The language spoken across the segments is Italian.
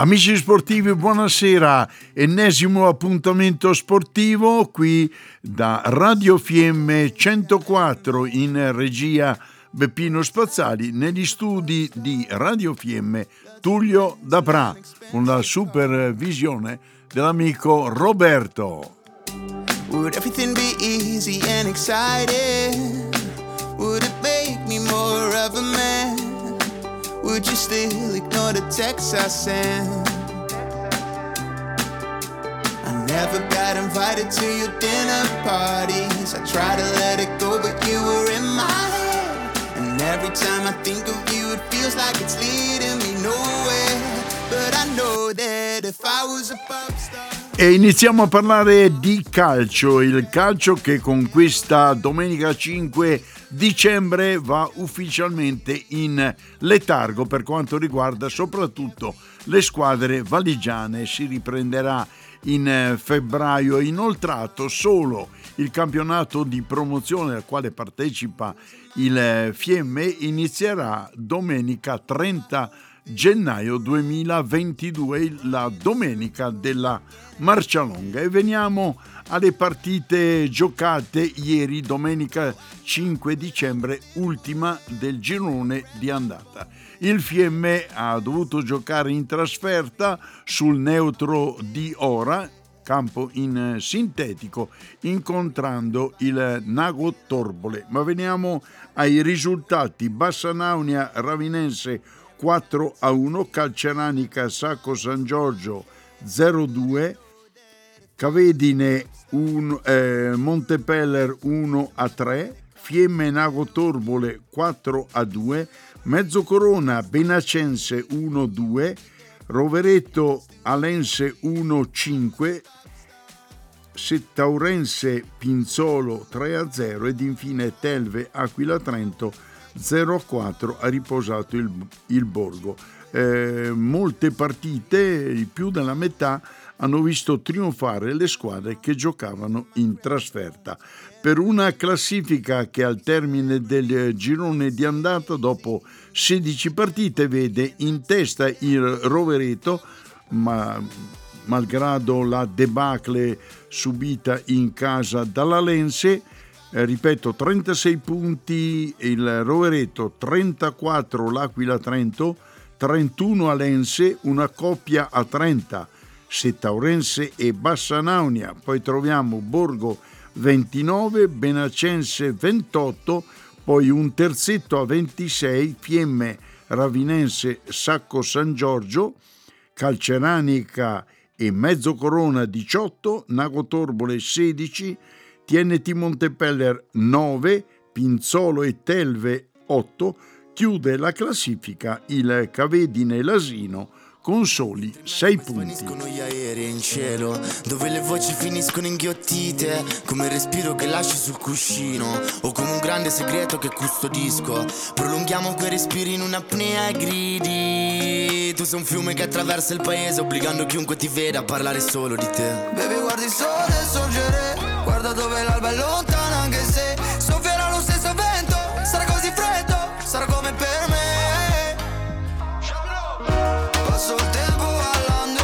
Amici sportivi, buonasera. Ennesimo appuntamento sportivo qui da Radio Fiemme 104 in regia Beppino Spazzali negli studi di Radio Fiemme Tullio Dapra con la supervisione dell'amico Roberto. Would everything be easy and exciting? Would it make me more of a man? Would you still ignore the texts I sent? I never got invited to your dinner parties. I try to let it go, but you were in my head. And every time I think of you, it feels like it's leading me nowhere. But I know that if I was a pop star. E iniziamo a parlare di calcio, il calcio che con questa domenica 5 dicembre va ufficialmente in letargo per quanto riguarda soprattutto le squadre valigiane. Si riprenderà in febbraio inoltrato solo il campionato di promozione al quale partecipa il Fiemme inizierà domenica 30 gennaio 2022, la domenica della Marcialonga. E veniamo alle partite giocate ieri, domenica 5 dicembre, ultima del girone di andata. Il Fiemme ha dovuto giocare in trasferta sul neutro di Ora, campo in sintetico, incontrando il Nago Torbole. Ma veniamo ai risultati. Bassanaunia Ravinense 4 a 1, Calceranica Sacco San Giorgio 0-2, Cavedine 1, eh, Montepeller 1 a 3, Fiemme Nago Torbole 4 a 2, Mezzocorona Benacense 1 2, Rovereto Alense 1 5, Settaurense Pinzolo 3 a 0 ed infine Telve Aquila Trento 0-4 ha riposato il, il Borgo. Eh, molte partite, più della metà, hanno visto trionfare le squadre che giocavano in trasferta. Per una classifica che al termine del girone di andata, dopo 16 partite, vede in testa il Rovereto, ma malgrado la debacle subita in casa dalla Lense, eh, ripeto 36 punti il Rovereto, 34 l'Aquila Trento, 31 Alense, una coppia a 30 Settaurense e Bassanaunia, poi troviamo Borgo 29, Benacense 28, poi un terzetto a 26 Fiemme Ravinense Sacco San Giorgio, Calceranica e Mezzo Corona 18, Nago Torbole 16, TNT Montepeller 9, Pinzolo e Telve 8, chiude la classifica il Cavedine Lasino con soli 6 punti. Finiscono gli aerei in cielo, dove le voci finiscono inghiottite, come il respiro che lasci sul cuscino, o come un grande segreto che custodisco. Prolunghiamo quei respiri in un'apnea e gridi. Tu sei un fiume che attraversa il paese, obbligando chiunque ti veda a parlare solo di te. Baby, guardi il sole sorgere Guarda dove l'alba è lontana anche se soffierà lo stesso vento. Sarà così freddo, sarà come per me. Passo il tempo ballando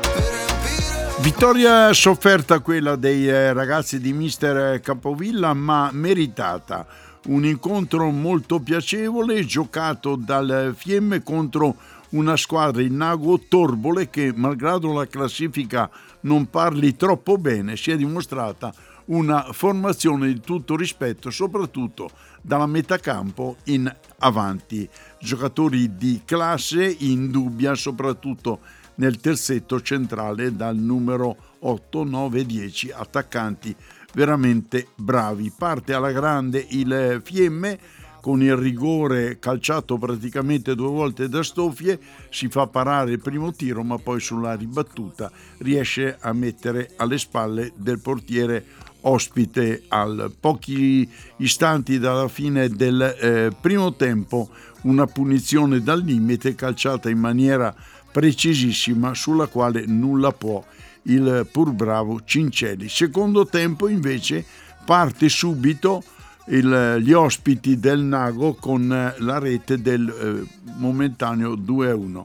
per riempire Vittoria sofferta quella dei eh, ragazzi di Mister Capovilla ma meritata. Un incontro molto piacevole giocato dal Fiemme contro una squadra in Nago Torbole che, malgrado la classifica non parli troppo bene, si è dimostrata una formazione di tutto rispetto, soprattutto dalla metà campo in avanti. Giocatori di classe indubbia, soprattutto nel terzetto centrale dal numero 8, 9, 10 attaccanti veramente bravi. Parte alla grande il Fiemme con il rigore calciato praticamente due volte da Stoffie, si fa parare il primo tiro, ma poi sulla ribattuta riesce a mettere alle spalle del portiere ospite al pochi istanti dalla fine del eh, primo tempo una punizione dal limite calciata in maniera precisissima sulla quale nulla può il pur bravo Cincelli. Secondo tempo invece parte subito il, gli ospiti del Nago con la rete del eh, momentaneo 2-1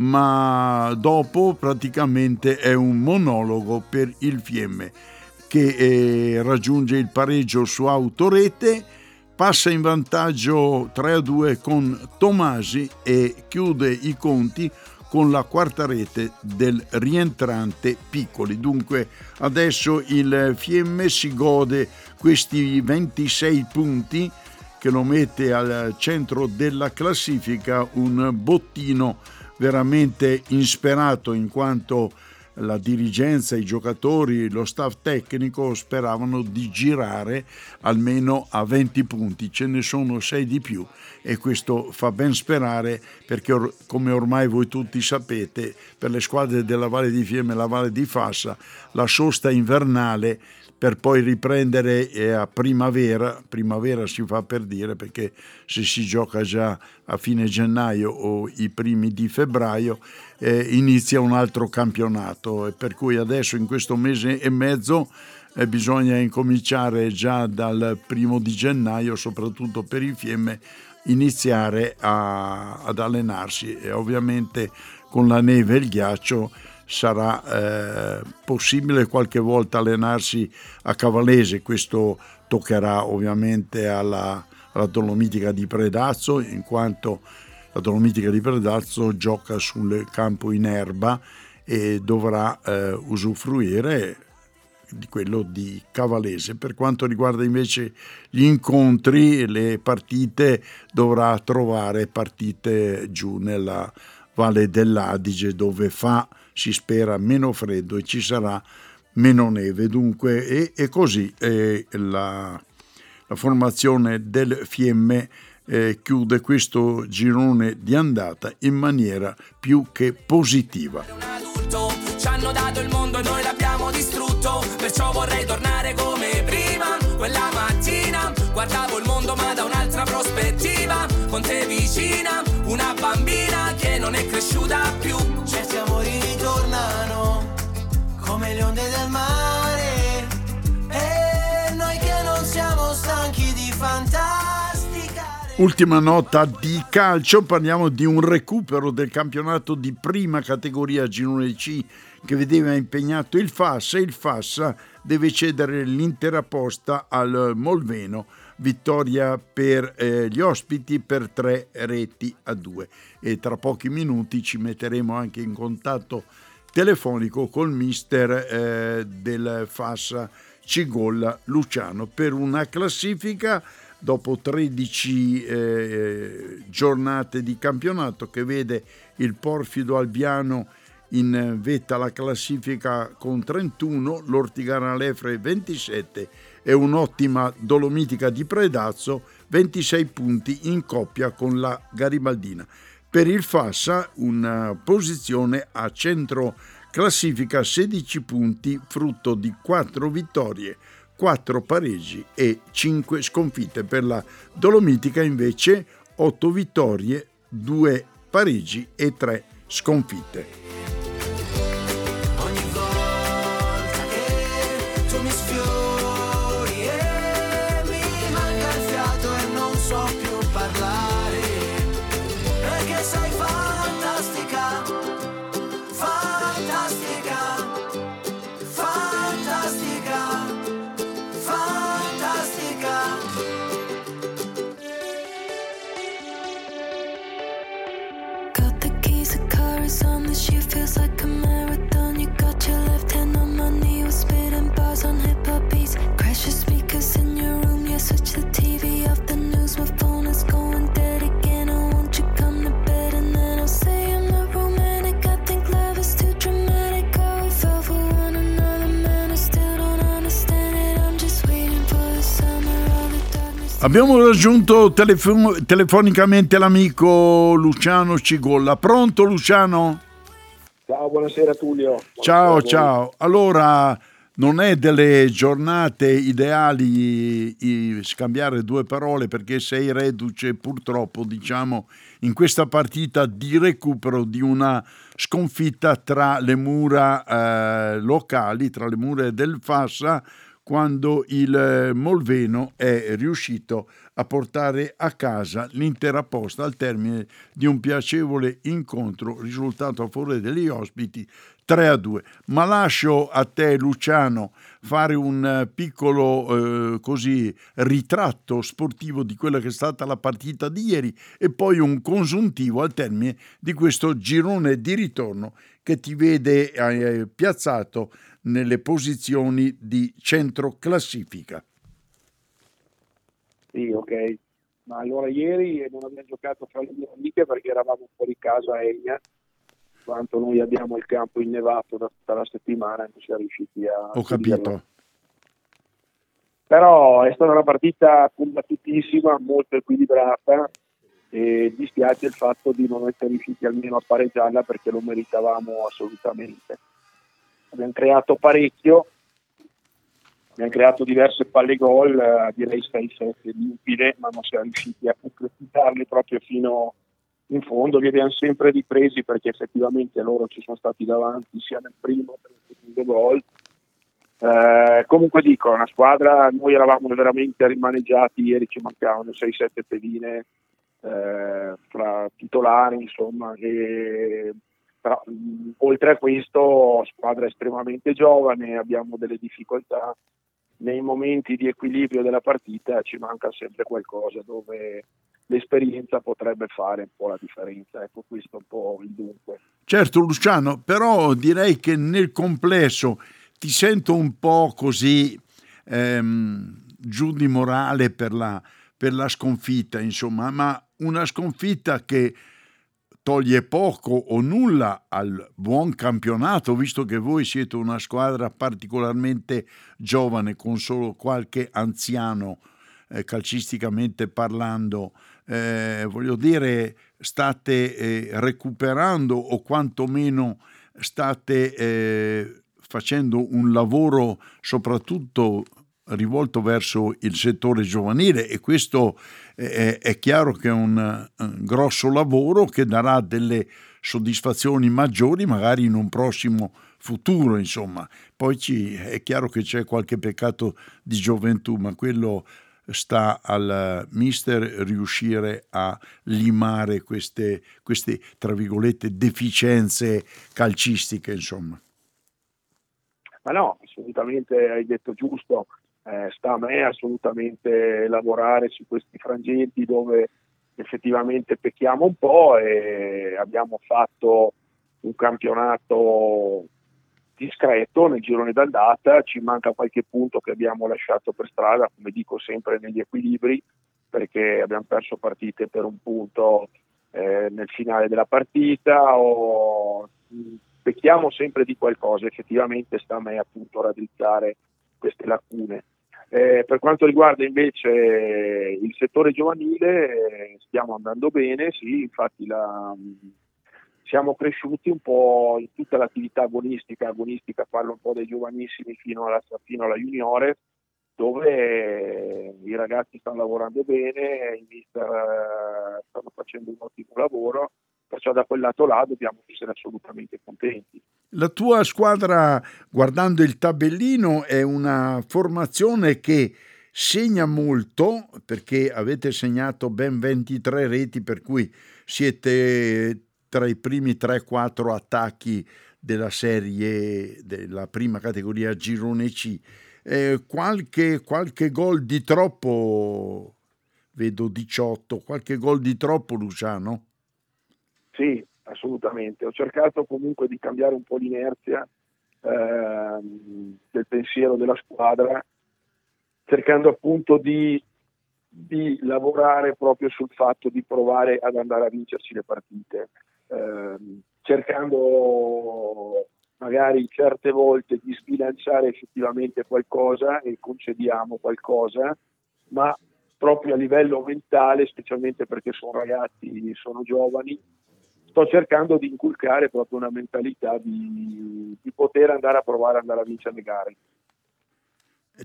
ma dopo praticamente è un monologo per il Fiemme che eh, raggiunge il pareggio su autorete, passa in vantaggio 3-2 con Tomasi e chiude i conti con la quarta rete del rientrante Piccoli. Dunque adesso il Fiemme si gode questi 26 punti che lo mette al centro della classifica, un bottino veramente insperato in quanto la dirigenza, i giocatori, lo staff tecnico speravano di girare almeno a 20 punti, ce ne sono 6 di più e questo fa ben sperare perché come ormai voi tutti sapete per le squadre della Valle di Fiemme e la Valle di Fassa la sosta invernale per poi riprendere eh, a primavera, primavera si fa per dire perché se si gioca già a fine gennaio o i primi di febbraio eh, inizia un altro campionato. Per cui adesso in questo mese e mezzo eh, bisogna incominciare già dal primo di gennaio, soprattutto per il Fiemme, iniziare a, ad allenarsi. E ovviamente con la neve e il ghiaccio sarà eh, possibile qualche volta allenarsi a Cavallese, questo toccherà ovviamente alla, alla Dolomitica di Predazzo, in quanto la Dolomitica di Predazzo gioca sul campo in erba e dovrà eh, usufruire di quello di Cavallese. Per quanto riguarda invece gli incontri, le partite, dovrà trovare partite giù nella Valle dell'Adige dove fa si spera meno freddo e ci sarà meno neve. Dunque, e, e così eh, la, la, formazione del Fiemme eh, chiude questo girone di andata in maniera più che positiva. Ci hanno dato il mondo e noi l'abbiamo distrutto, perciò vorrei tornare come prima. Quella mattina guardavo il mondo ma da un'altra prospettiva, con te vicina, una bambina che non è cresciuta più. Certi amori ritornano come le onde del mare. E noi che non siamo stanchi di fantasticare. Ultima nota di calcio, parliamo di un recupero del campionato di prima categoria Girone C che vedeva impegnato il Fassa e il Fassa deve cedere l'intera posta al Molveno vittoria per eh, gli ospiti per tre reti a due e tra pochi minuti ci metteremo anche in contatto telefonico col mister eh, del Fassa Cigolla Luciano per una classifica dopo 13 eh, giornate di campionato che vede il Porfido Albiano in vetta alla classifica con 31, l'Ortigana Lefre 27 e un'ottima Dolomitica di Predazzo 26 punti in coppia con la Garibaldina. Per il Fassa una posizione a centro classifica 16 punti frutto di 4 vittorie, 4 pareggi e 5 sconfitte. Per la Dolomitica invece 8 vittorie, 2 pareggi e 3 sconfitte. Abbiamo raggiunto telefon- telefonicamente l'amico Luciano Cigolla. Pronto Luciano? Ciao, buonasera Tullio. Buonasera ciao, ciao. Allora, non è delle giornate ideali scambiare due parole perché sei reduce purtroppo diciamo in questa partita di recupero di una sconfitta tra le mura eh, locali, tra le mura del Fassa quando il Molveno è riuscito a portare a casa l'intera posta al termine di un piacevole incontro risultato a favore degli ospiti 3 a 2. Ma lascio a te, Luciano, fare un eh, piccolo eh, così ritratto sportivo di quella che è stata la partita di ieri e poi un consuntivo al termine di questo girone di ritorno che ti vede eh, piazzato nelle posizioni di centro classifica. Sì, ok. Ma allora ieri non abbiamo giocato fra le mie amiche perché eravamo fuori casa a Egna quanto noi abbiamo il campo innevato da tutta la settimana non siamo riusciti a... Ho capito. Però è stata una partita combattutissima, molto equilibrata e dispiace il fatto di non essere riusciti almeno a pareggiarla perché lo meritavamo assolutamente. Abbiamo creato parecchio, abbiamo creato diverse palle gol, eh, direi 6-7 limpide, ma non siamo riusciti a concretizzarle proprio fino in fondo li abbiamo sempre ripresi perché effettivamente loro ci sono stati davanti sia nel primo che nel secondo gol. Eh, comunque dico, una squadra, noi eravamo veramente rimaneggiati, ieri ci mancavano 6-7 pedine eh, fra titolari, insomma, e, però mh, oltre a questo squadra estremamente giovane, abbiamo delle difficoltà nei momenti di equilibrio della partita, ci manca sempre qualcosa dove l'esperienza potrebbe fare un po' la differenza. Ecco, questo un po' il dunque. Certo, Luciano, però direi che nel complesso ti sento un po' così ehm, giù di morale per la, per la sconfitta, insomma, ma una sconfitta che toglie poco o nulla al buon campionato, visto che voi siete una squadra particolarmente giovane, con solo qualche anziano eh, calcisticamente parlando. Eh, voglio dire, state eh, recuperando o quantomeno state eh, facendo un lavoro soprattutto rivolto verso il settore giovanile e questo è, è chiaro che è un, un, grosso lavoro che darà delle soddisfazioni maggiori magari in un prossimo futuro insomma poi ci, è chiaro che c'è qualche peccato di gioventù ma quello sta al mister riuscire a limare queste, queste tra virgolette, deficienze calcistiche, insomma. Ma no, assolutamente hai detto giusto, eh, sta a me assolutamente lavorare su questi frangenti dove effettivamente pecchiamo un po' e abbiamo fatto un campionato discreto nel girone d'andata, ci manca qualche punto che abbiamo lasciato per strada, come dico sempre negli equilibri, perché abbiamo perso partite per un punto eh, nel finale della partita. O pecchiamo sempre di qualcosa, effettivamente sta a me appunto raddrizzare queste lacune. Eh, per quanto riguarda invece il settore giovanile, eh, stiamo andando bene, sì, infatti la, siamo cresciuti un po' in tutta l'attività agonistica, agonistica parlo un po' dei giovanissimi fino alla, fino alla juniore, dove i ragazzi stanno lavorando bene, i mister eh, stanno facendo un ottimo lavoro, perciò da quel lato là dobbiamo essere assolutamente contenti. La tua squadra, guardando il tabellino, è una formazione che segna molto perché avete segnato ben 23 reti per cui siete tra i primi 3-4 attacchi della serie della prima categoria Girone C. Eh, qualche, qualche gol di troppo, vedo 18, qualche gol di troppo Luciano? Sì, assolutamente. Ho cercato comunque di cambiare un po' l'inerzia eh, del pensiero della squadra, cercando appunto di, di lavorare proprio sul fatto di provare ad andare a vincersi le partite ehm, cercando magari certe volte di sbilanciare effettivamente qualcosa e concediamo qualcosa, ma proprio a livello mentale, specialmente perché sono ragazzi, sono giovani, sto cercando di inculcare proprio una mentalità di, di poter andare a provare andare a vincere le gare.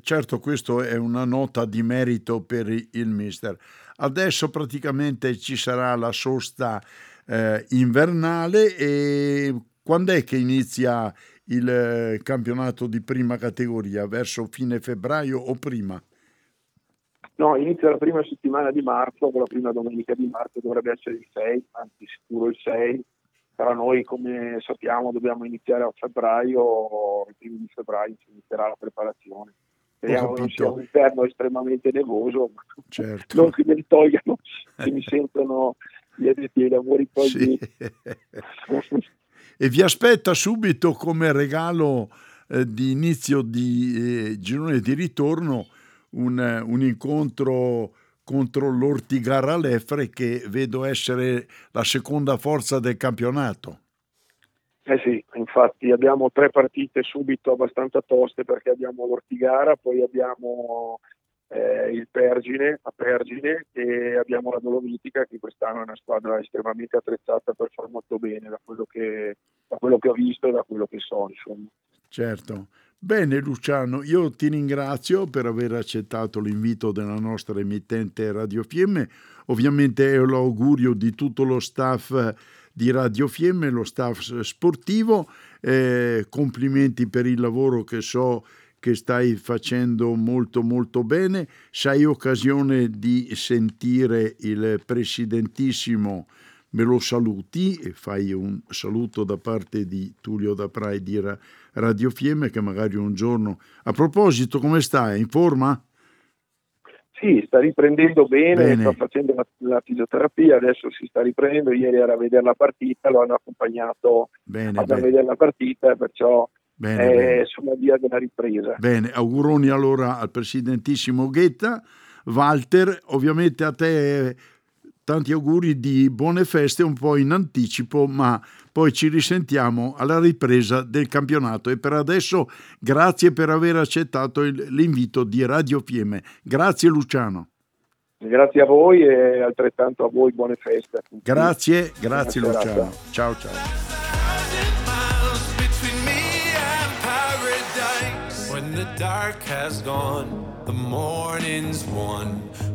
certo questo è una nota di merito per il mister. Adesso praticamente ci sarà la sosta eh, invernale e quando è che inizia il eh, campionato di prima categoria? Verso fine febbraio o prima? No, inizia la prima settimana di marzo, con la prima domenica di marzo dovrebbe essere il 6, anzi sicuro il 6, però noi come sappiamo dobbiamo iniziare a febbraio, il primo di febbraio si inizierà la preparazione. Speriamo che non sia un inverno estremamente nevoso, certo. non che me li togliano, se mi sentono gli addetti ai lavori poi sì. e vi aspetta subito come regalo eh, di inizio di eh, girone di ritorno un, un incontro contro l'Ortigara Lefre che vedo essere la seconda forza del campionato. Eh sì, infatti abbiamo tre partite subito abbastanza toste perché abbiamo l'Ortigara, poi abbiamo eh, il Pergine a Pergine e abbiamo la Dolomitica che quest'anno è una squadra estremamente attrezzata per far molto bene da quello che, da quello che ho visto e da quello che so. Insomma. Certo. Bene Luciano, io ti ringrazio per aver accettato l'invito della nostra emittente Radio Fiemme. Ovviamente è l'augurio di tutto lo staff di Radio Fiemme, lo staff sportivo. Eh, complimenti per il lavoro che so che stai facendo molto molto bene. Se hai occasione di sentire il presidentissimo me lo saluti e fai un saluto da parte di Tullio da Prai di Radio Fiemme che magari un giorno... A proposito, come stai? In forma? Sì, sta riprendendo bene, bene. sta facendo la, la, fisioterapia, adesso si sta riprendendo, ieri era a vedere la partita, lo hanno accompagnato bene, a vedere la partita, perciò bene, è bene. sulla via della ripresa. Bene, auguroni allora al presidentissimo Ghetta. Walter, ovviamente a te tanti auguri di buone feste un po' in anticipo, ma poi ci risentiamo alla ripresa del campionato e per adesso grazie per aver accettato il, l'invito di Radio Fiemme. Grazie Luciano. Grazie a voi e altrettanto a voi buone feste. Grazie, grazie Luciano. Ciao ciao. dark has gone, the morning's won.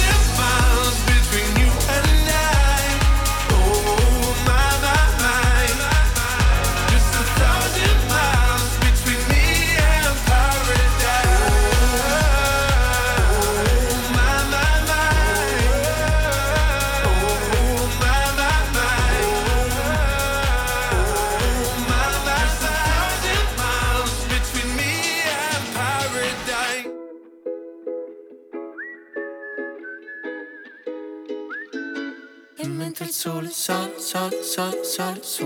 sole sale, sale, sale, sale su.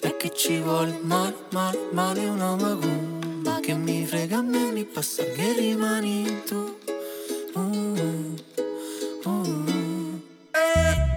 E che ci vuole male, male, male una macumba Che mi frega a me, mi passa che rimani tu. Uh, uh, uh.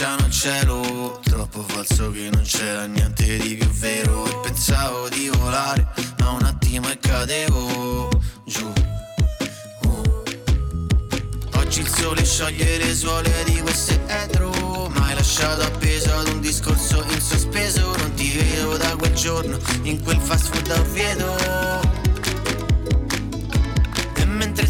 baciano il cielo Troppo falso che non c'era niente di più vero. E pensavo di volare Ma un attimo e cadevo giù. Uh. Oggi il sole scioglie le suole di queste etro. Ma lasciato appeso ad un discorso in sospeso. Non ti vedo da quel giorno In quel fast food a Oviedo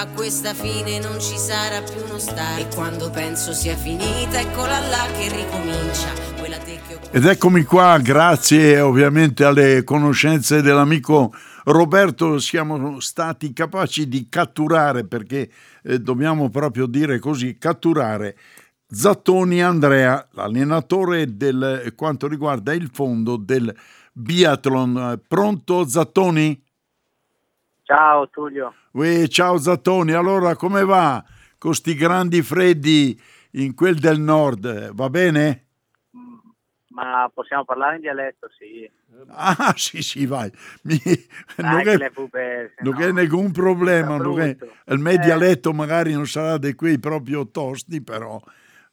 a questa fine non ci sarà più uno stare. E quando penso sia finita, eccola là che ricomincia. Quella te che ho Ed eccomi qua, grazie ovviamente alle conoscenze dell'amico Roberto, siamo stati capaci di catturare, perché eh, dobbiamo proprio dire così, catturare Zattoni Andrea, l'allenatore del quanto riguarda il fondo del biathlon. Pronto Zattoni? Ciao Tullio, Uè, ciao Zattoni, allora come va con sti grandi freddi in quel del nord? Va bene? ma possiamo parlare in dialetto? Sì. Ah, sì, sì, vai. Mi- non Dai, è, non no- è nessun problema. Non è- il mio Eh. dialetto magari non sarà di quei proprio tosti, però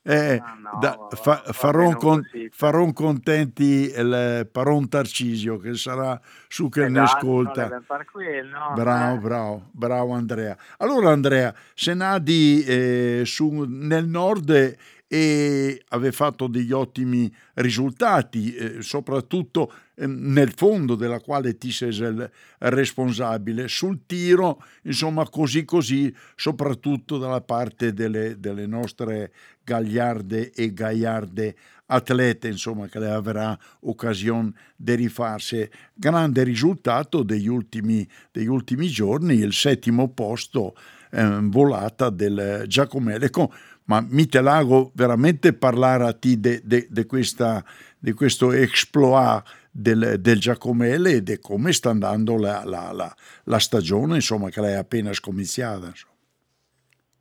eh, Ah, no, da- fa- farò, con- farò contenti il Paron Tarcisio che sarà su che ne Esatto, ascolta. deve fare quello, Bravo, eh. bravo, bravo Andrea. Allora Andrea, se nadi eh, su, nel nord e aveva fatto degli ottimi risultati, eh, soprattutto eh, nel fondo della quale ti sei il responsabile, sul tiro, insomma così così, soprattutto dalla parte delle, delle nostre gagliarde e gaiarde atlete, insomma, che le avrà occasione di rifarsi. Grande risultato degli ultimi, degli ultimi giorni, il settimo posto eh, volata del Giacomele. Ma mi te lago veramente parlare a ti di questo exploit del, del Giacomele e di come sta andando la, la- la- la stagione, insomma, che l'hai appena scominciata. insomma.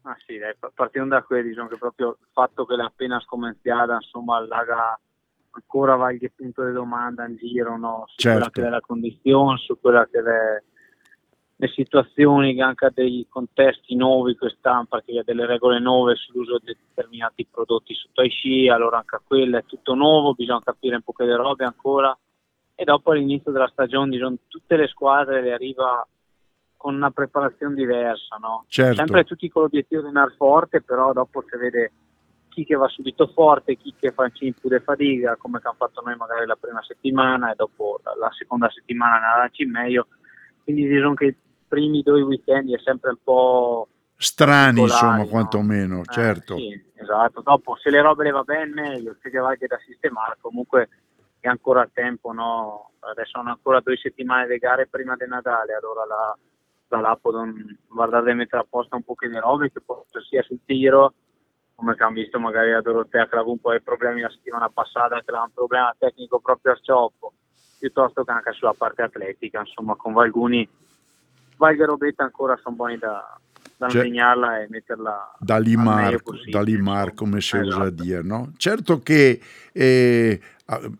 Ah sì, dai, pa- partendo da qui, diciamo che proprio il fatto che l'ha appena scomenziata, insomma, laga ancora qualche punto di domanda in giro, no? Su Certo. quella che è la condizione, su quella che è le situazioni, che anche dei contesti nuovi quest'anno, perché hi ha delle regole nuove sull'uso di determinati prodotti sotto ai sci, allora anche quello è tutto nuovo, bisogna capire un po' che le robe ancora. E dopo all'inizio della stagione, diciamo, tutte le squadre le arriva con una preparazione diversa, no? Certo. Sempre tutti con l'obiettivo di andare forte, però dopo si vede chi che va subito forte, chi che fa in più di fatica, come che hanno fatto noi magari la prima settimana e dopo la, la seconda settimana ne andarci meglio. Quindi diciamo che primi due weekend è sempre un po' Strani, insomma, no? quantomeno, Eh, certo. sì, esatto. Dopo se le robe le va bene meglio, se che va che da sistemare, comunque è ancora a tempo, no? Adesso sono ancora due settimane di gare prima di Natale, allora la, la là possono guardare di mettere a posto un po' che di robe che possono sia sul tiro, come hanno visto magari la Dorotea che aveva un po' di problemi la settimana passata, che aveva un problema tecnico proprio al scioppo, piuttosto che anche sulla parte atletica, insomma, con alcuni qualche robetta ancora sono buoni da, da Cioè, insegnarla e metterla da limar, possibile, da limar, insomma. come si usa Esatto. dire, no? Certo che eh,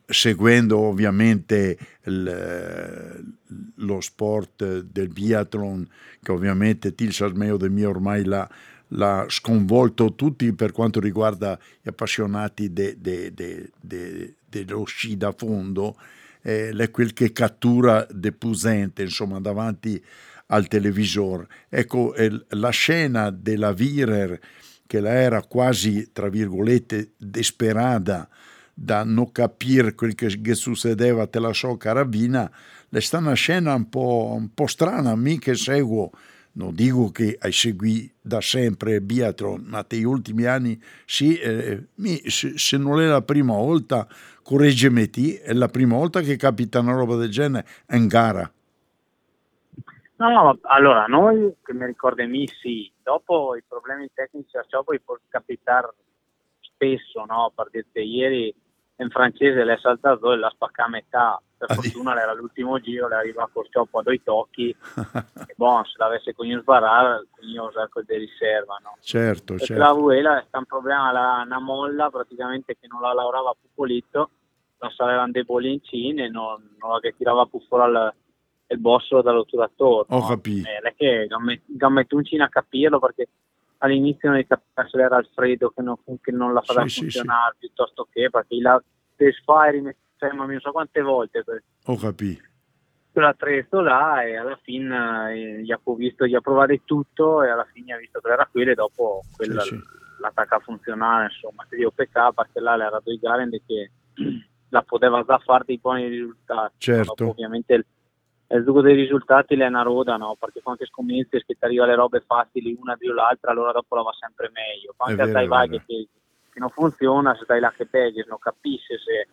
seguendo ovviamente il- lo sport del biathlon, che ovviamente Tilsa Smeo de mio ormai l'ha, l'ha sconvolto tutti per quanto riguarda gli appassionati de- de- de- de- dello sci da fondo, eh, è quel che cattura de pusente, insomma, davanti al televisore. Ecco, eh, la scena della Virer, che la era quasi, tra virgolette, desperata da non capire quel che, succedeva te la so carabina, è stata una scena un po', un po' strana, che seguo non dico che hai seguito da sempre biathlon, ma negli ultimi anni sì, eh, mi, se, se, non è la prima volta, correggimi te, è la prima volta che capita una roba del genere in gara. No, allora, noi, che mi ricordo me, sì, dopo i problemi tecnici a ciò poi può capitare spesso, no, per dirti, ieri in francese l'è saltato e la spacca a metà, per fortuna era l'ultimo giro, le arriva col cioppo a due tocchi, e bon, se l'avesse con sbarare, con ecco di riserva, no? Certo, Perché certo. la Vuela è un problema, la, una molla praticamente che non la lavorava più pulito, la saleva dei bolincini e non, non la che tirava più fuori al, il bosso dall'otturatore. Ho capito. Eh, è che gammettuncino a capirlo perché all'inizio non capiva se era il freddo che non, che non la faceva Sì, sì, funzionare piuttosto che perché la desfai cioè, ma non so quante volte per Ho capito. quell'attrezzo là e alla fine eh, gli ha visto, gli ha provato tutto e alla fine ha visto che era quello e dopo quella, Sì, sì. l'attacca funzionare insomma ti dico peccato perché là era due gare che la poteva già fare dei buoni risultati Certo. Dopo, ovviamente il, il gioco dei risultati è una roda no? perché quando scommetti che ti arriva le robe facili una di l'altra allora dopo la va sempre meglio stai è vai che, che non funziona se stai là che peghi non capisci se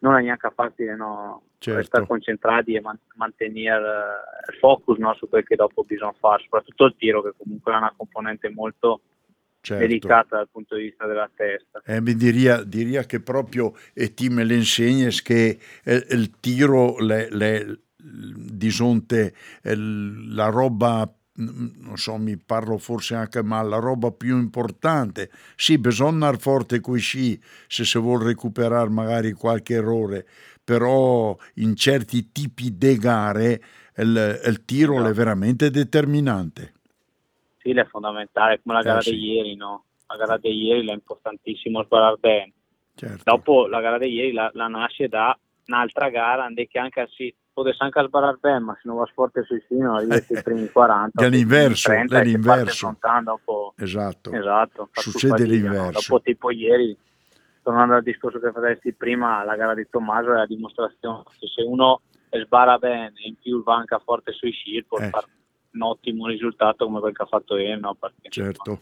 non è neanche facile no? Certo. restare concentrati e man- mantenere eh, il focus no? su quel che dopo bisogna fare soprattutto il tiro che comunque è una componente molto certo. delicata dal punto di vista della testa Eh, mi diria, diria che proprio e ti me le insegni che eh, il tiro, le, le, disonte, eh, la roba, mm, non so, mi parlo forse anche male, la roba più importante. Sì, bisogna andare forte coi sci se si vuole recuperare magari qualche errore, però in certi tipi di gare il, il tiro Esatto. è veramente determinante. sì è fondamentale come la Eh, gara sì. di ieri no? la gara di ieri è importantissimo sparare bene Certo. dopo la gara di ieri la, la nasce da un'altra gara ande che anche potesse anche sbarare bene ma se non va forte sui sci non arrivi ai primi 40 È l'inverso, ai primi 30, è e l'inverso. Esatto. esatto Succede fatica, no? l'inverso. dopo tipo ieri tornando al discorso che facessi prima la gara di Tommaso è la dimostrazione che se uno sbara bene e in più va anche forte sui sci può Eh. fare un ottimo risultato come quel che ha fatto ieri no? perché Certo. è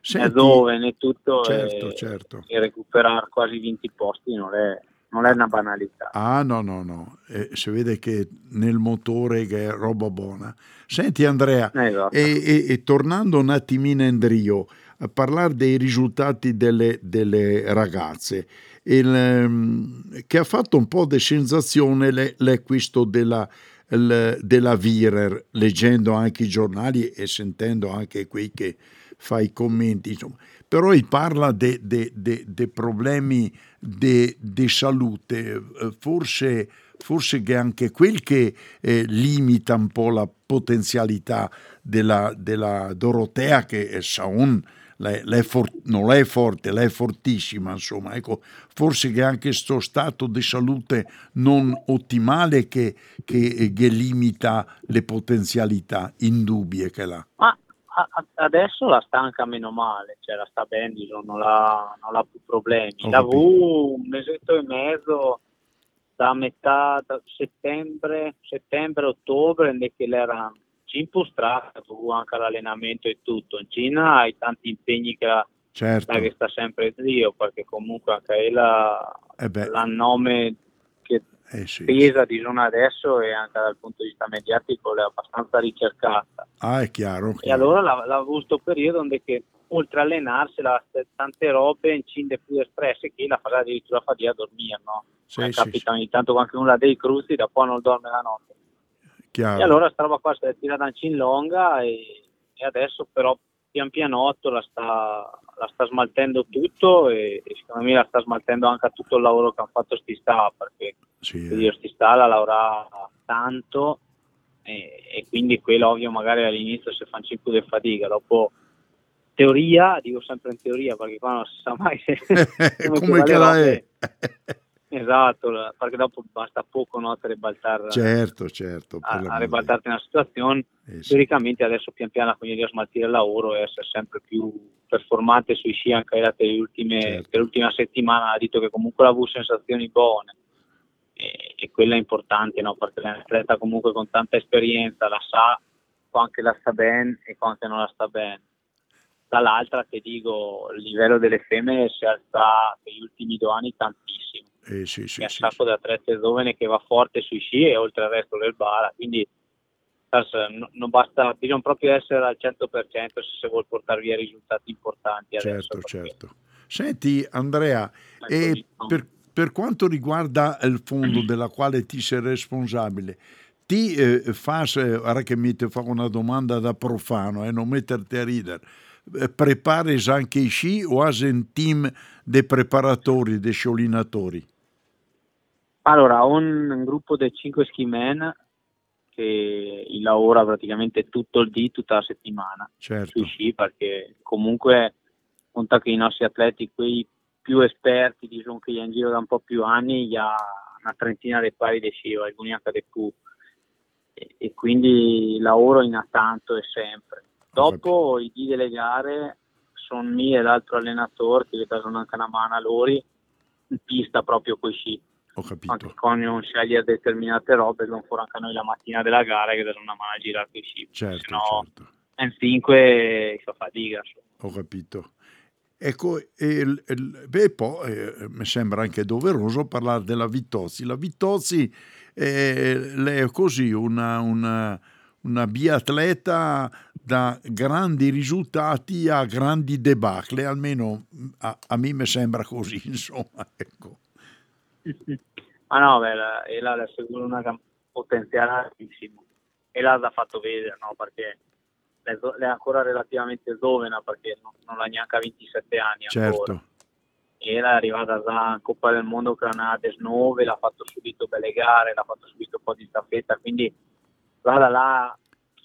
Senti- dove né tutto Certo, e, certo. e recuperare quasi 20 posti non è, non è una banalità Ah no, no, no, Eh, si vede che nel motore che è roba buona. Senti Andrea, Eh, esatto. e, e- e tornando un attimino in Drio, a parlare dei risultati delle, delle ragazze, il, ehm, che ha fatto un po' di sensazione l'acquisto della, della Virer, leggendo anche i giornali e sentendo anche quei che fa i commenti, insomma. Però parla dei problemi di salute, eh, forse, forse che anche quel che eh, limita un po' la potenzialità della, della Dorotea, che è Saun, lei, lei for- non è forte, lei è fortissima, insomma, ecco, forse che anche questo stato di salute non ottimale che, che, che limita le potenzialità indubbie che l'ha. Ma adesso la sta anche meno male, cioè la sta bene, diciamo, non ha, non ha più problemi. Ho La. V un mesetto e mezzo da metà da settembre, settembre, ottobre, ne che l'era impostrata, tu anche l'allenamento e tutto. In Cina hai tanti impegni che la, Certo, che sta sempre zio, perché comunque anche la, eh la nome che eh sì. pesa di zona adesso e anche dal punto di vista mediatico è abbastanza ricercata. Ah, è chiaro. E chiaro. allora l'ha, l'ha avuto questo periodo donde che oltre a allenarsi la, tante robe incinde più espresse che la fa addirittura fatica a dormire, no? Sì, Eh, sì, capita ogni tanto anche una dei cruzi, da poi non dorme la notte. chiaro. E allora sta roba qua si è tirata in longa e, e adesso però pian pianotto la sta, la sta smaltendo tutto e, e secondo me la sta smaltendo anche a tutto il lavoro che hanno fatto sti sta perché Sì, eh. dire, sti sta la lavorava tanto e, e quindi quello ovvio magari all'inizio si fa un ciclo di fatica dopo teoria dico sempre in teoria perché qua non si sa mai se come Come che la è? Esatto perché dopo basta poco no, per ribaltare certo, certo. per a, a ribaltarti una situazione. Eh, sì. teoricamente adesso pian piano quindi a smaltire il lavoro e essere sempre più performante sui sci anche per le ultime, Certo. per l'ultima settimana ha detto che comunque ha avuto sensazioni buone e, e quella è importante no? perché l'atleta comunque con tanta esperienza la sa quando la sta bene e quando non la sta bene. Dall'altra ti dico, il livello delle femmine si è alzato negli ultimi due anni tantissimo. Eh, sì, sì, C'è un sì, sacco di atlete giovane che va forte sui sci e oltre al resto del bara, quindi non basta, bisogna proprio essere al 100% se si vuole portare via risultati importanti certo, certo. Senti Andrea, Ecco e per, per quanto riguarda il fondo della quale ti sei responsabile, ti eh, fas, eh, ora che mi ti fa una domanda da profano e non metterti a ridere, eh, prepari anche i sci o hai un team di preparatori, di sciolinatori? Allora, ho un, gruppo di 5 ski man che lavora praticamente tutto il dì, tutta la settimana Certo, sui sci perché comunque conta che i nostri atleti, quei più esperti, diciamo che gli in giro da un po' più anni, gli ha una trentina di pari di sci, o alcuni anche di più. E, e quindi lavoro in a tanto e sempre. Dopo i dì delle gare sono me e l'altro allenatore che gli danno anche una mano a loro in pista proprio con i sci ho anche capito. con non scegliere determinate robe, non fuori anche noi la mattina della gara che danno una mano a girare con i sci. Certo, Se no, certo. in 5 fa fatica. Ho capito. Ecco, e il- beh, poi eh, mi sembra anche doveroso parlare della Vitozzi. La Vitozzi eh, lei è così, una, una, una biatleta da grandi risultati a grandi debacle, almeno a, a me sembra così, insomma. Ecco. Ma no, beh, la- e sicuro una potenziale altissimo. E l'ha fatto vedere, no? Perché è ancora relativamente giovane, perché non, non ha neanche 27 anni ancora. Certo, E era arrivata in Coppa del Mondo era 9, l'ha fatto subito belle gare, l'ha fatto subito un po' di staffetta, quindi là da là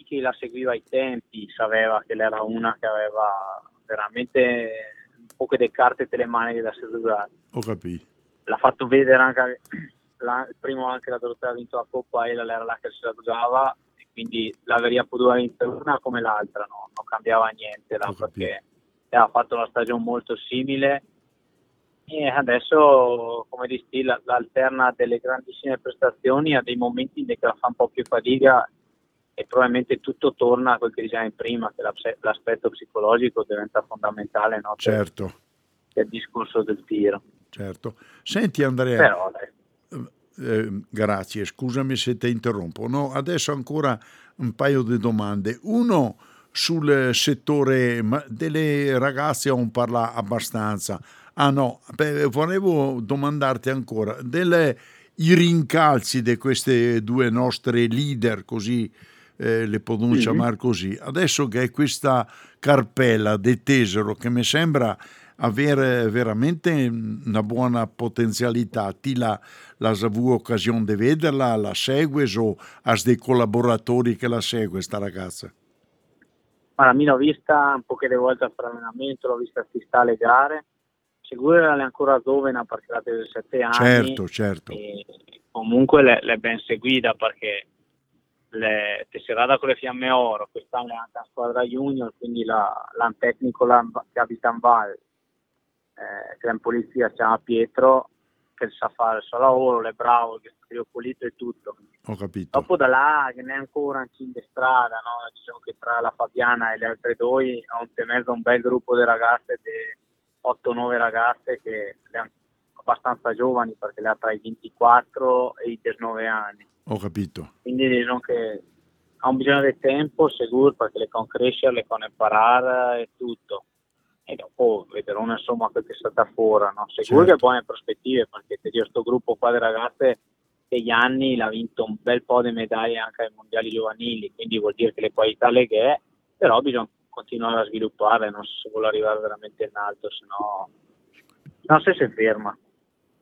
chi la seguiva ai tempi sapeva che lei era una che aveva veramente poche delle carte telemaniche da sedurare. ho capito. L'ha fatto vedere anche la- il primo anche la Dorotea ha vinto la Coppa e era là che si giocava e quindi l'averia potuta vincere una come l'altra, no? non cambiava niente là perché aveva fatto una stagione molto simile e adesso come dici la, la alterna delle grandissime prestazioni a dei momenti in cui la fa un po' più fatica e probabilmente tutto torna a quel che dicevamo prima che l'as- l'aspetto psicologico diventa fondamentale no? Certo, per il discorso del tiro certo. Senti Andrea, però Eh, grazie, scusami se ti interrompo. No, adesso ancora un paio di domande. Uno sul settore delle ragazze non parla abbastanza. Ah no, beh, volevo domandarti ancora delle, i rincalzi di queste due nostre leader, così eh, le possiamo Mhm. chiamare così. Adesso che è questa carpella di Tesoro che mi sembra avere veramente una buona potenzialità. Ti la, la avuto occasione di vederla, la segues o hai dei collaboratori che la segue sta ragazza? Guarda, mi l'ho vista un po' che volte a fare allenamento, l'ho vista assistare alle gare. Sicuro è ancora giovane perché ha 17 anni. Certo, certo. Comunque l'è ben seguita perché le, tesserata con le fiamme oro, quest'anno è anche a squadra junior, quindi la, l'han tecnico che abita in Val, eh, che è in polizia, si chiama Pietro, che sa fare il suo lavoro, è bravo, che è pulito e tutto. Ho capito. Dopo da là che ne è ancora in di strada, no? diciamo che tra la Fabiana e le altre due ho in mezzo un bel gruppo di ragazze, di 8-9 ragazze che le hanno abbastanza giovani perché le ha tra i 24 e i 19 anni. Ho capito. Quindi diciamo che ha bisogno di tempo sicuro perché le con crescere, le con imparare e tutto. E dopo vedremo insomma quel che è stata fuori, no? Sicuro Certo. che buone prospettive perché io sto gruppo qua di ragazze negli anni l'ha vinto un bel po' di medaglie anche ai mondiali giovanili, quindi vuol dire che le qualità le che è, però bisogna continuare a sviluppare, non si vuole arrivare veramente in alto, se no non si si ferma.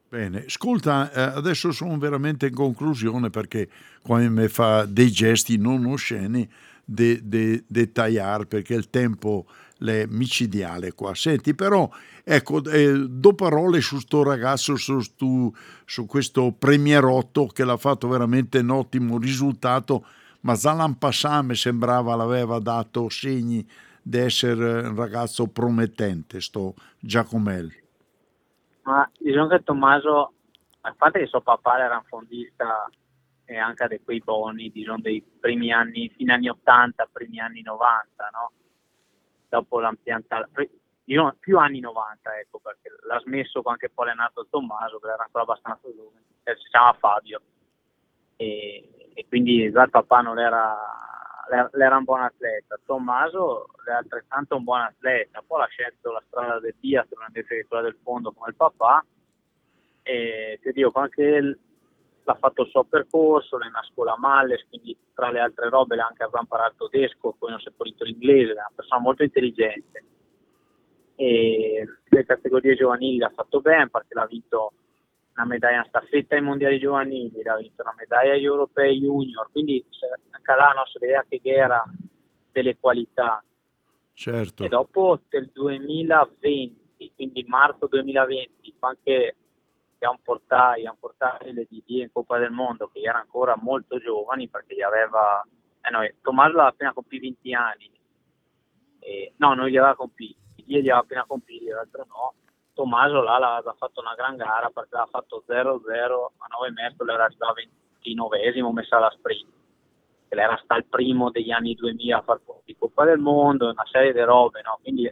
Bene, ascolta, eh, adesso sono veramente in conclusione perché quando mi fa dei gesti non osceni di tagliare perché il tempo è micidiale qua. Senti, però, ecco, eh, do parole su sto ragazzo, su, stu- su questo premierotto che l'ha fatto veramente un ottimo risultato, ma Zalan Passà mi sembrava l'aveva dato segni di essere un ragazzo promettente, sto Giacomelli. Ma diciamo che Tommaso, a parte che suo papà era un fondista e anche di quei boni, diciamo, dei primi anni, fine anni 80, primi anni 90, no? Dopo piantata, io, più anni 90, ecco, perché l'ha smesso anche poi è nato Tommaso, che era ancora abbastanza giovane, eh, si chiama Fabio, e, e quindi già il papà non era, era un buon atleta, Tommaso è altrettanto un buon atleta, poi ha scelto la strada del biathlon invece che quella del fondo come il papà, e ti dico anche l'ha fatto il suo percorso, è una scuola a Malles, quindi tra le altre robe anche avrà imparato il tedesco, poi non si è pulito l'inglese, è una persona molto intelligente. E le categorie giovanili l'ha fatto bene perché l'ha vinto una medaglia in staffetta ai mondiali giovanili, l'ha vinto una medaglia agli europei junior, quindi anche là non si vedeva che era delle qualità. Certo. E dopo del 2020, quindi marzo 2020, anche abbiamo portato, abbiamo portato le DD in Coppa del Mondo che erano ancora molto giovani perché gli aveva eh no, Tommaso aveva appena compiuto 20 anni e, no, non li aveva compiti gli aveva appena compiti, l'altro no Tommaso là l'aveva fatto una gran gara perché aveva fatto 0-0 a 9 metri era arrivato 29esimo messa alla sprint che era stato il primo degli anni 2000 a fare di Coppa del Mondo una serie di robe no? quindi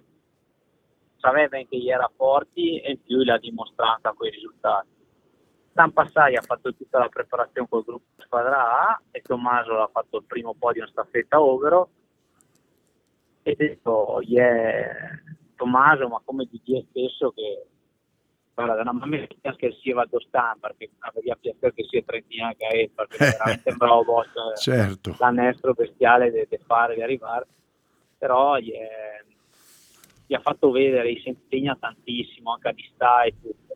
sapeva che gli era forti e in più l'ha dimostrato a quei risultati. San Passai ha fatto tutta la preparazione col gruppo squadra A e Tommaso ha fatto il primo podio in staffetta overo e detto yeah, Tommaso ma come di dire stesso che guarda una mamma che si va dostare perché aveva piacere che sia trentina che è perché veramente bravo boss certo. l'annestro bestiale di fare di arrivare però yeah, gli ha fatto vedere, si impegna tantissimo anche a distà e tutto.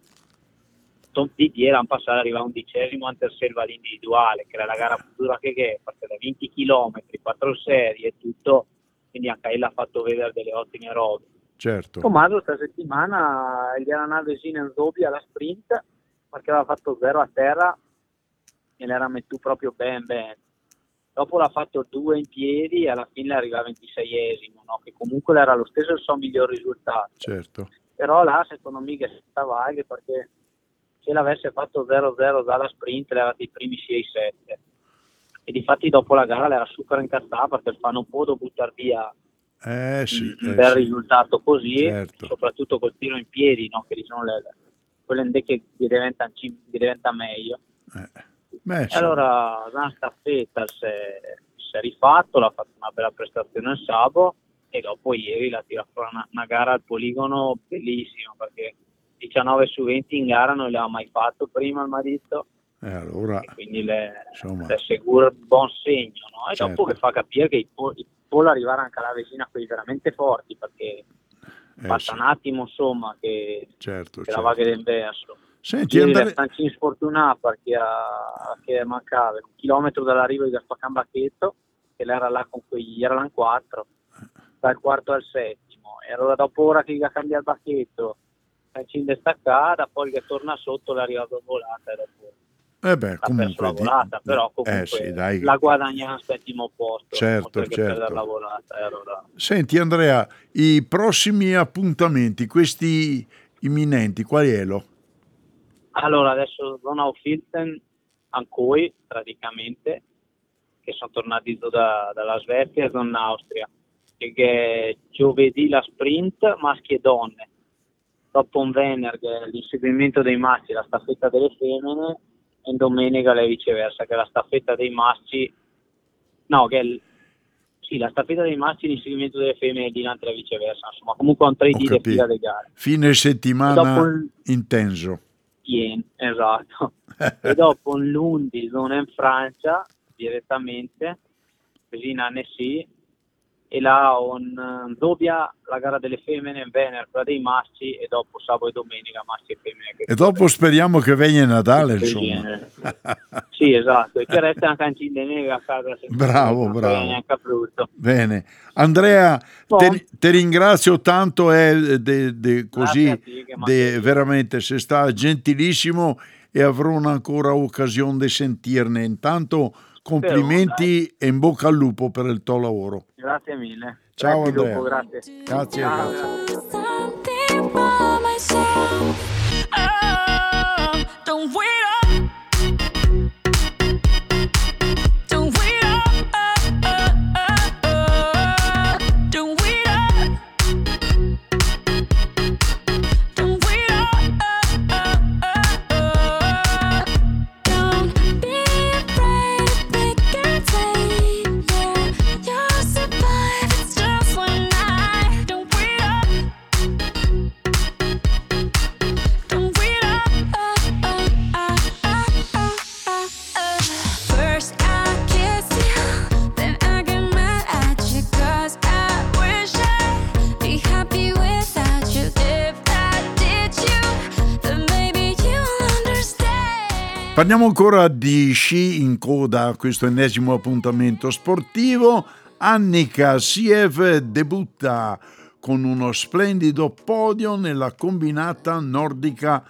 Tom Didier l'anno passato arriva undicesimo ante selva all'individuale, che era la gara più dura che è, perché da 20 km, 4 serie e tutto, quindi anche lui ha fatto vedere delle ottime robe. Certo. Tommaso questa settimana gli era una vesina in doppia alla sprint, perché aveva fatto zero a terra e l'era messo proprio ben bene dopo l'ha fatto due in piedi e alla fine arriva a 26esimo, no? che comunque era lo stesso il suo miglior risultato. Certo. Però là secondo me che è stata vaga perché se l'avesse fatto 0-0 dalla sprint era dei primi 6-7 e difatti dopo la gara l'era super incazzata perché il fa non può buttare via eh, sì, un eh, bel sì. risultato così, Certo. soprattutto col tiro in piedi, no? che diciamo le, quelle che gli diventa, gli diventa meglio. Eh. Beh, sì. allora la staffetta si è, rifatto, l'ha fatto una bella prestazione il sabato e dopo ieri l'ha tirato fuori una, una gara al poligono bellissima perché 19 su 20 in gara non l'aveva mai fatto prima il marito Eh, allora, quindi le, insomma, le assicura un buon segno no? e Certo. dopo che fa capire che può, può arrivare anche alla vicina a quelli veramente forti perché eh, passa sì, un attimo insomma che, certo, che la certo. vaga del verso. Senti, Ieri la Stancini sfortunata perché a- che mancava un chilometro dall'arrivo di Gaspacambacchetto che era là con quegli erano in quattro dal quarto al settimo. E allora dopo ora che gli ha cambiato il bacchetto. Stancini destaccata poi che torna sotto l'è arrivato volata e dopo eh beh, ha perso comunque, la di- volata però comunque eh, sì, dai. la guadagna al settimo posto Certo, certo. perdere la volata e allora Senti Andrea, i prossimi appuntamenti, questi imminenti, quali è lo? Allora, adesso Donau Filten, Ancoi praticamente, che sono tornati da, dalla Svezia e sono in Austria. E che giovedì la sprint maschi e donne, dopo un venerdì l'inseguimento dei maschi, la staffetta delle femmine, e domenica la viceversa, che è la staffetta dei maschi, no, che è il- sì, la staffetta dei maschi e l'inseguimento delle femmine dinanzi la viceversa, insomma, comunque un 3 Ho D di capito. fila di gare. Fine settimana il- intenso. Bien, esatto. e dopo l'11 sono in Francia direttamente, così in Annecy, e là on doppia la gara delle femmine in Veneto, quella dei maschi, e dopo sabato e domenica maschi e femmine. E dopo speriamo che venga Natale, insomma. Sì, esatto, e che resta anche in neve a casa. Bravo, non bravo. neanche brutto. Bene. Andrea, Boh. te, te ringrazio tanto, eh, de- de- così de- veramente sei stato gentilissimo e avrò ancora occasione di sentirne. Intanto complimenti e in bocca al lupo per il tuo lavoro. Grazie mille. Ciao, Grazie Andrea. dopo, grazie. Grazie, Ciao, grazie. Parliamo ancora di sci in coda a questo ennesimo appuntamento sportivo. Annika Siev debutta con uno splendido podio nella combinata nordica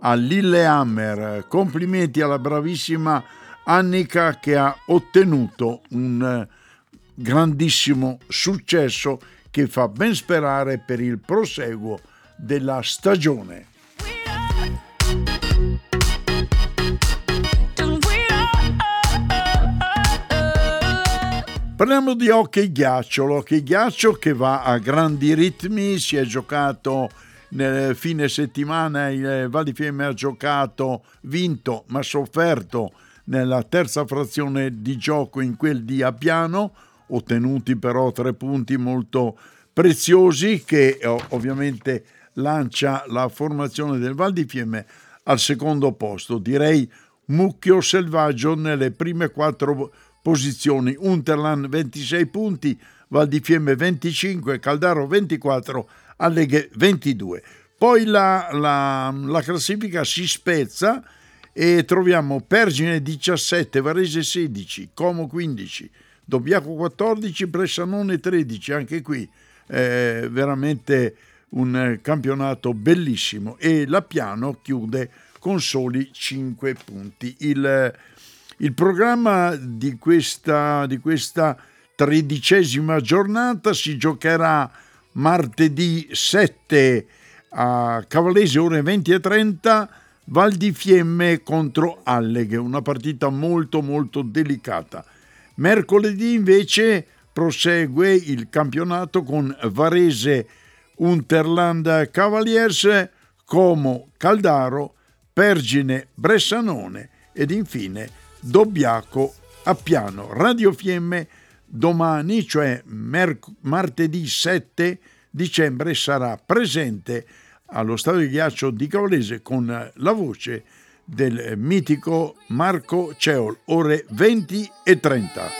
a Lillehammer. Complimenti alla bravissima Annika che ha ottenuto un grandissimo successo che fa ben sperare per il proseguo della stagione. Parliamo di hockey ghiaccio, l'hockey ghiaccio che va a grandi ritmi, si è giocato nel fine settimana, il Val di Fiemme ha giocato, vinto ma sofferto nella terza frazione di gioco in quel di Appiano, ottenuti però tre punti molto preziosi che ovviamente lancia la formazione del Val di Fiemme al secondo posto, direi mucchio selvaggio nelle prime quattro posizioni, Unterland 26 punti, Val di Fiemme 25, Caldaro 24, Alleghe 22. Poi la, la, la classifica si spezza e troviamo Pergine 17, Varese 16, Como 15, Dobbiaco 14, Bressanone 13, anche qui eh, veramente un campionato bellissimo e la Piano chiude con soli 5 punti. Il, il programma di questa, di questa tredicesima giornata si giocherà martedì 7 a Cavallese ore 20 e 30 Val di Fiemme contro Alleghe, una partita molto molto delicata. Mercoledì invece prosegue il campionato con Varese Unterland Cavaliers, Como Caldaro, Pergine Bressanone ed infine Dobbiaco a piano. Radio Fiemme domani, cioè merc- martedì 7 dicembre, sarà presente allo Stadio di Ghiaccio di Cavalese con la voce del mitico Marco Ceol, ore 20 e 30.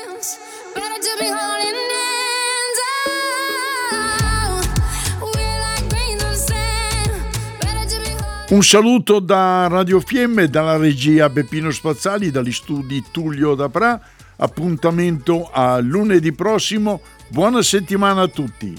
Un saluto da Radio Fiemme, dalla regia Beppino Spazzali, dagli studi Tullio Dapra. Appuntamento a lunedì prossimo. Buona settimana a tutti.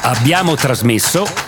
Abbiamo trasmesso